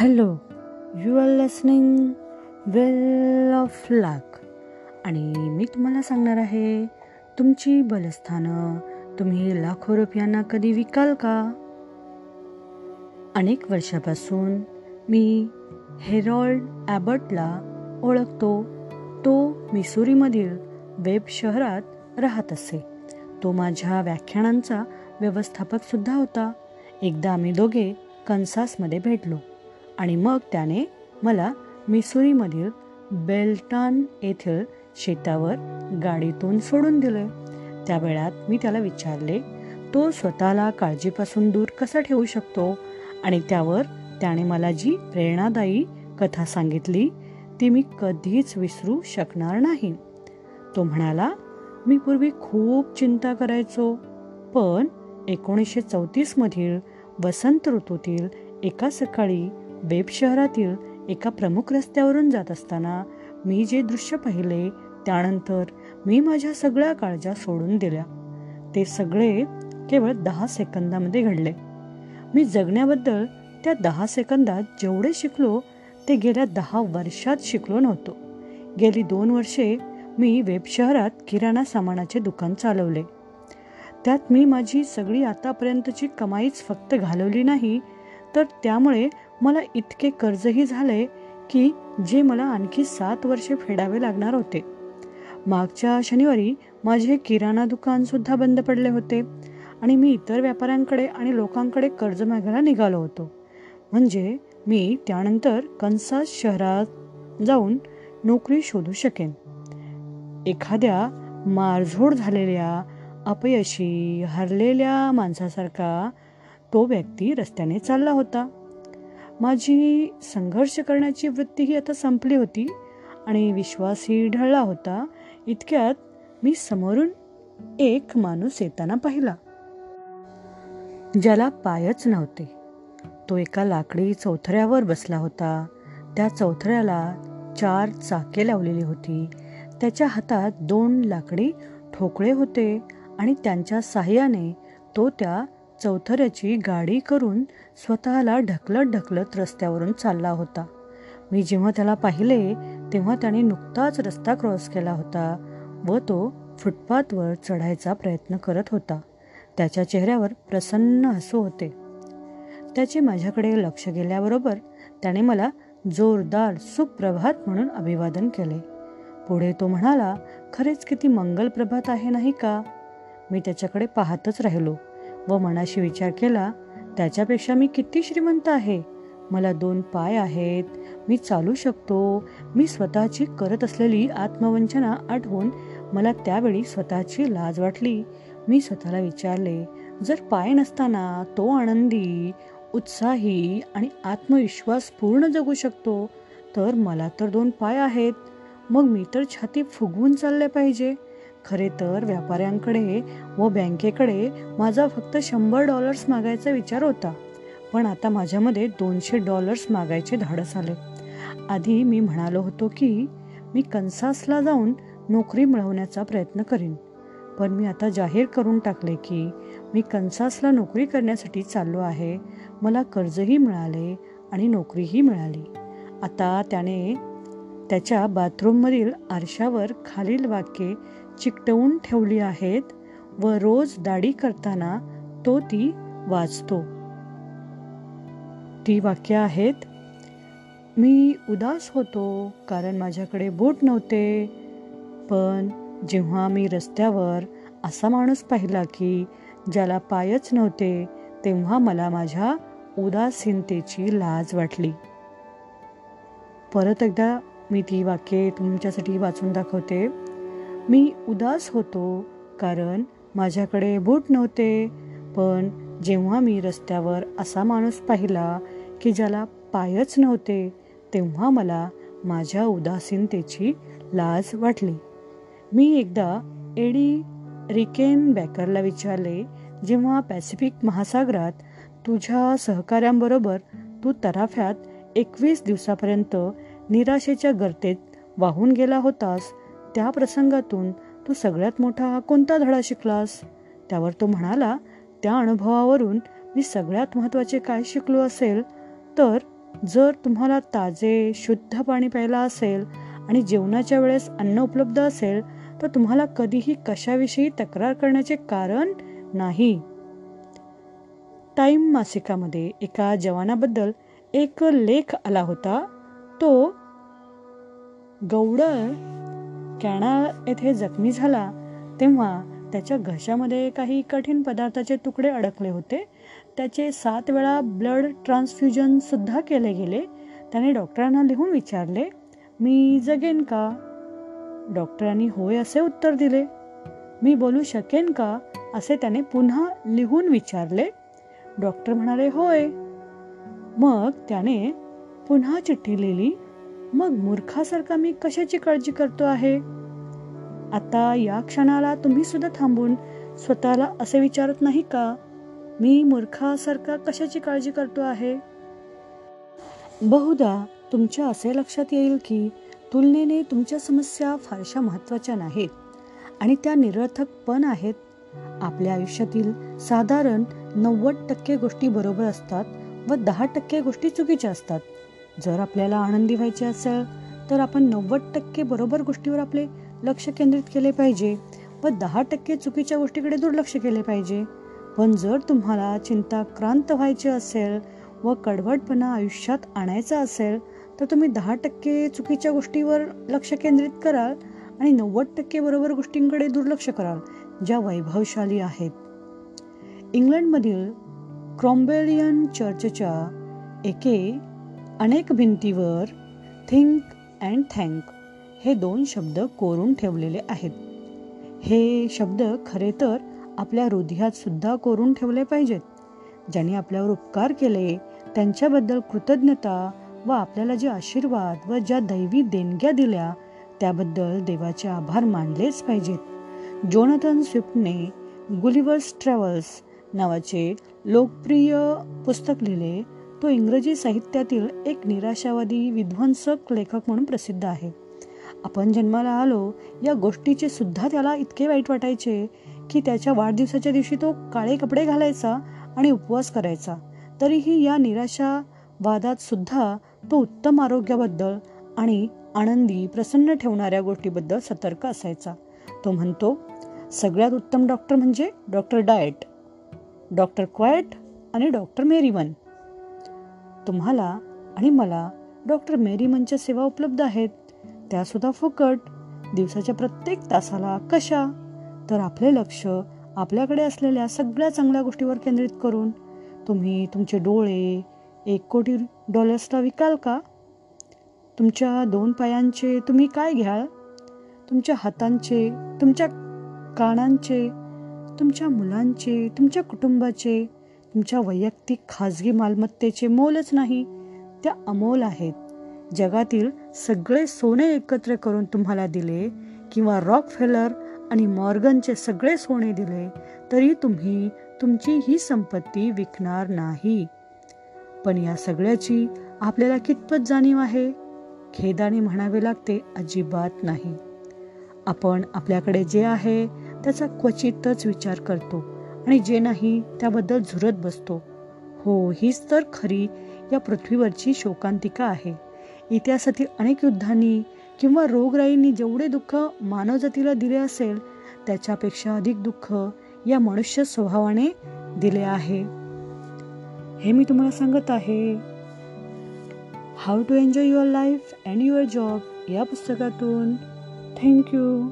Hello you are listening well of luck. आणि मी तुम्हाला सांगणार आहे तुमची बलस्थानं तुम्ही लाखो रुपयांना कधी विकाल का? अनेक वर्षापासून मी हेरॉल्ड ॲबर्टला ओळखतो. तो मिसुरीमधील वेब शहरात राहत असे. तो माझ्या व्याख्यानांचा व्यवस्थापकसुद्धा होता. एकदा आम्ही दोघे कन्सासमध्ये भेटलो. आणि मग त्याने मला मिसुरीमधील बेल्टन येथील शेतावर गाडीतून सोडून दिले. त्या वेळात मी त्याला विचारले तो स्वतःला काळजीपासून दूर कसा ठेवू शकतो? आणि त्यावर त्याने मला जी प्रेरणादायी कथा सांगितली ती मी कधीच विसरू शकणार नाही. तो म्हणाला मी पूर्वी खूप चिंता करायचो पण एकोणीसशे चौतीसमधील वसंत ऋतूतील एका सकाळी बेब शहरातील एका प्रमुख रस्त्यावरून जात असताना मी जे दृश्य पाहिले त्यानंतर मी माझ्या सगळ्या काळजा सोडून दिल्या. ते सगळे केवळ दहा सेकंदामध्ये घडले. मी जगण्याबद्दल त्या दहा सेकंदात जेवढे शिकलो ते गेल्या दहा वर्षात शिकलो नव्हतो. गेली दोन वर्षे मी वेब शहरात किराणा सामानाचे दुकान चालवले. त्यात मी माझी सगळी आतापर्यंतची कमाईच फक्त घालवली नाही तर त्यामुळे मला इतके कर्जही झाले की जे मला आणखी सात वर्षे फेडावे लागणार होते. मागच्या शनिवारी माझे किराणा दुकानसुद्धा बंद पडले होते आणि मी इतर व्यापाऱ्यांकडे आणि लोकांकडे कर्ज मागायला निघालो होतो. म्हणजे मी त्यानंतर कन्सास शहरात जाऊन नोकरी शोधू शकेन. एखाद्या मारझोड झालेल्या अपयशी हरलेल्या माणसासारखा तो व्यक्ती रस्त्याने चालला होता. माझी संघर्ष करण्याची वृत्तीही आता संपली होती आणि विश्वासही ढळला होता. इतक्यात मी समोरून एक माणूस येताना पाहिला ज्याला पायच नव्हते. तो एका लाकडी चौथऱ्यावर बसला होता. त्या चौथऱ्याला चार चाके लावलेली होती. त्याच्या हातात दोन लाकडी ठोकळे होते आणि त्यांच्या साह्याने तो त्या चौथऱ्याची गाडी करून स्वतःला ढकलत ढकलत रस्त्यावरून चालला होता. मी जेव्हा त्याला पाहिले तेव्हा त्याने नुकताच रस्ता क्रॉस केला होता व तो फुटपाथवर चढायचा प्रयत्न करत होता. त्याच्या चेहऱ्यावर प्रसन्न हसू होते. त्याचे माझ्याकडे लक्ष गेल्याबरोबर त्याने मला जोरदार सुप्रभात म्हणून अभिवादन केले. पुढे तो म्हणाला खरेच किती मंगल प्रभात आहे नाही का? मी त्याच्याकडे पाहतच राहिलो. व मनाशी विचार केला त्याच्यापेक्षा मी किती श्रीमंत आहे? मला दोन पाय आहेत. मी चालू शकतो. मी स्वतःची करत असलेली आत्मवंचना आठवून मला त्यावेळी स्वतःची लाज वाटली. मी स्वतःला विचारले जर पाय नसताना तो आनंदी उत्साही आणि आत्मविश्वास पूर्ण जगू शकतो तर मला तर दोन पाय आहेत. मग मी तर छाती फुगवून चालले पाहिजे. खरे तर व्यापाऱ्यांकडे व बँकेकडे माझा फक्त शंभर डॉलर्स मागायचा विचार होता. पण आता माझ्यामध्ये दोनशे डॉलर्स मागायचे धाडस आले. आधी मी म्हणालो होतो की मी कन्सासला जाऊन नोकरी मिळवण्याचा प्रयत्न करीन. पण मी आता जाहीर करून टाकले की मी कन्सासला नोकरी करण्यासाठी चाललो आहे. मला कर्जही मिळाले आणि नोकरीही मिळाली. आता त्याने त्याच्या बाथरूममधील आरशावर खालील वाक्ये चिकटवून ठेवली आहेत व रोज दाढी करताना तो ती वाचतो ती वाक्य आहेत मी उदास होतो कारण माझ्याकडे बूट नव्हते. पण जेव्हा मी रस्त्यावर असा माणूस पाहिला की ज्याला पायच नव्हते तेव्हा मला माझ्या उदासीनतेची लाज वाटली. परत एकदा मी ती वाक्ये तुमच्यासाठी वाचून दाखवते. मी उदास होतो कारण माझ्याकडे बूट नव्हते. पण जेव्हा मी रस्त्यावर असा माणूस पाहिला की ज्याला पायच नव्हते तेव्हा मला माझ्या उदासीनतेची लाज वाटली. मी एकदा एडी रिकेन बॅकरला विचारले जेव्हा पॅसिफिक महासागरात तुझ्या सहकाऱ्यांबरोबर तू तराफ्यात एकवीस दिवसापर्यंत निराशेच्या गर्तेत वाहून गेला होतास त्या प्रसंगातून तू सगळ्यात मोठा कोणता धडा शिकलास? त्यावर तो म्हणाला त्या अनुभवावरून मी सगळ्यात महत्त्वाचे काय शिकलो असेल? तर जर तुम्हाला ताजे शुद्ध पाणी प्यायला असेल आणि जेवणाच्या वेळेस अन्न उपलब्ध असेल तर तुम्हाला कधीही कशाविषयी तक्रार करण्याचे कारण नाही. टाईम मासिकामध्ये एका जवानाबद्दल एक लेख आला होता. तो गौडळ कॅना येथे जखमी झाला तेव्हा त्याच्या घशामध्ये काही कठीण पदार्थाचे तुकडे अडकले होते. त्याचे सात वेळा ब्लड ट्रान्सफ्युजनसुद्धा केले गेले. त्याने डॉक्टरांना लिहून विचारले मी जगेन का? डॉक्टरांनी होय असे उत्तर दिले मी बोलू शकेन का? असे त्याने पुन्हा लिहून विचारले. डॉक्टर म्हणाले होय. मग त्याने पुन्हा चिठ्ठी लिहिली. मग मूर्खासारखा मी कशाची काळजी करतो आहे? आता या क्षणाला तुम्ही सुद्धा थांबून स्वतःला असे विचारत नाही का? मी मूर्खासारखा कशाची काळजी करतो आहे? बहुधा तुमच्या असे लक्षात येईल की तुलनेने तुमच्या समस्या फारशा महत्त्वाच्या नाहीत आणि त्या निरर्थक पण आहेत. आपल्या आयुष्यातील साधारण नव्वद टक्के गोष्टी बरोबर असतात व दहा टक्के गोष्टी चुकीच्या असतात. जर आपल्याला आनंदी व्हायचे असेल तर आपण नव्वद टक्के बरोबर गोष्टीवर आपले लक्ष केंद्रित केले पाहिजे व दहा टक्के चुकीच्या गोष्टीकडे दुर्लक्ष केले पाहिजे. पण जर तुम्हाला चिंता क्रांत व्हायचे असेल व कडवटपणा आयुष्यात आणायचा असेल तर तुम्ही दहा टक्के चुकीच्या गोष्टीवर लक्ष केंद्रित कराल आणि नव्वद टक्के बरोबर गोष्टींकडे दुर्लक्ष कराल ज्या वैभवशाली आहेत. इंग्लंडमधील क्रॉम्बेलियन चर्चच्या एके अनेक भिंतीवर थिंक अँड थँक हे दोन शब्द कोरून ठेवलेले आहेत. हे शब्द खरे तर आपल्या हृदयात सुद्धा कोरून ठेवले पाहिजेत. ज्यांनी आपल्यावर उपकार केले त्यांच्याबद्दल कृतज्ञता व आपल्याला जे आशीर्वाद व ज्या दैवी देणग्या दिल्या त्याबद्दल देवाचे आभार मानलेच पाहिजेत. जोनाथन स्विफ्टने गुलिवर्स ट्रॅव्हल्स नावाचे लोकप्रिय पुस्तक लिहिले तो इंग्रजी साहित्यातील एक निराशावादी विध्वंसक लेखक म्हणून प्रसिद्ध आहे. आपण जन्माला आलो या गोष्टीचे सुद्धा त्याला इतके वाईट वाटायचे की त्याच्या वाढदिवसाच्या दिवशी तो काळे कपडे घालायचा आणि उपवास करायचा. तरीही या निराशावादात सुद्धा तो उत्तम आरोग्याबद्दल आणि आनंदी प्रसन्न ठेवणाऱ्या गोष्टीबद्दल सतर्क असायचा. तो म्हणतो सगळ्यात उत्तम डॉक्टर म्हणजे डॉक्टर डायट डॉक्टर क्वायट आणि डॉक्टर मेरीवन. तुम्हाला आणि मला डॉक्टर मेरीमनच्या सेवा उपलब्ध आहेत. त्या सुद्धा फुकट. दिवसाच्या प्रत्येक तासाला कशा? तर आपले लक्ष आपल्याकडे असलेल्या सगळ्या चांगल्या गोष्टीवर केंद्रित करून. तुम्ही तुमचे डोळे एक कोटी डॉलर्सला विकाल का? तुमच्या दोन पायांचे तुम्ही काय घ्याल? तुमच्या हातांचे तुमच्या कानांचे तुमच्या मुलांचे तुमच्या कुटुंबाचे तुमच्या वैयक्तिक खाजगी मालमत्तेचे मोलच नाही त्या अमोल आहेत. जगातील सगळे सोने एकत्र करून तुम्हाला दिले किंवा रॉक फेलर आणि मॉर्गनचे सगळे सोने दिले तरी तुम्ही तुमची ही संपत्ती विकणार नाही. पण या सगळ्याची आपल्याला कितपत जाणीव आहे? खेदाने म्हणावे लागते अजिबात नाही. आपण आपल्याकडे जे आहे त्याचा क्वचितच विचार करतो. आणि जे नाही त्याबद्दल झुरत बसतो. हो हीच तर खरी या पृथ्वीवरची शोकांतिका आहे. इतिहासातील अनेक युद्धांनी किंवा रोगराईंनी जेवढे दुःख मानवजातीला दिले असेल त्याच्यापेक्षा अधिक दुःख या मनुष्य स्वभावाने दिले आहे. हे मी तुम्हाला सांगत आहे. How to enjoy your life and your job या पुस्तकातून. Thank you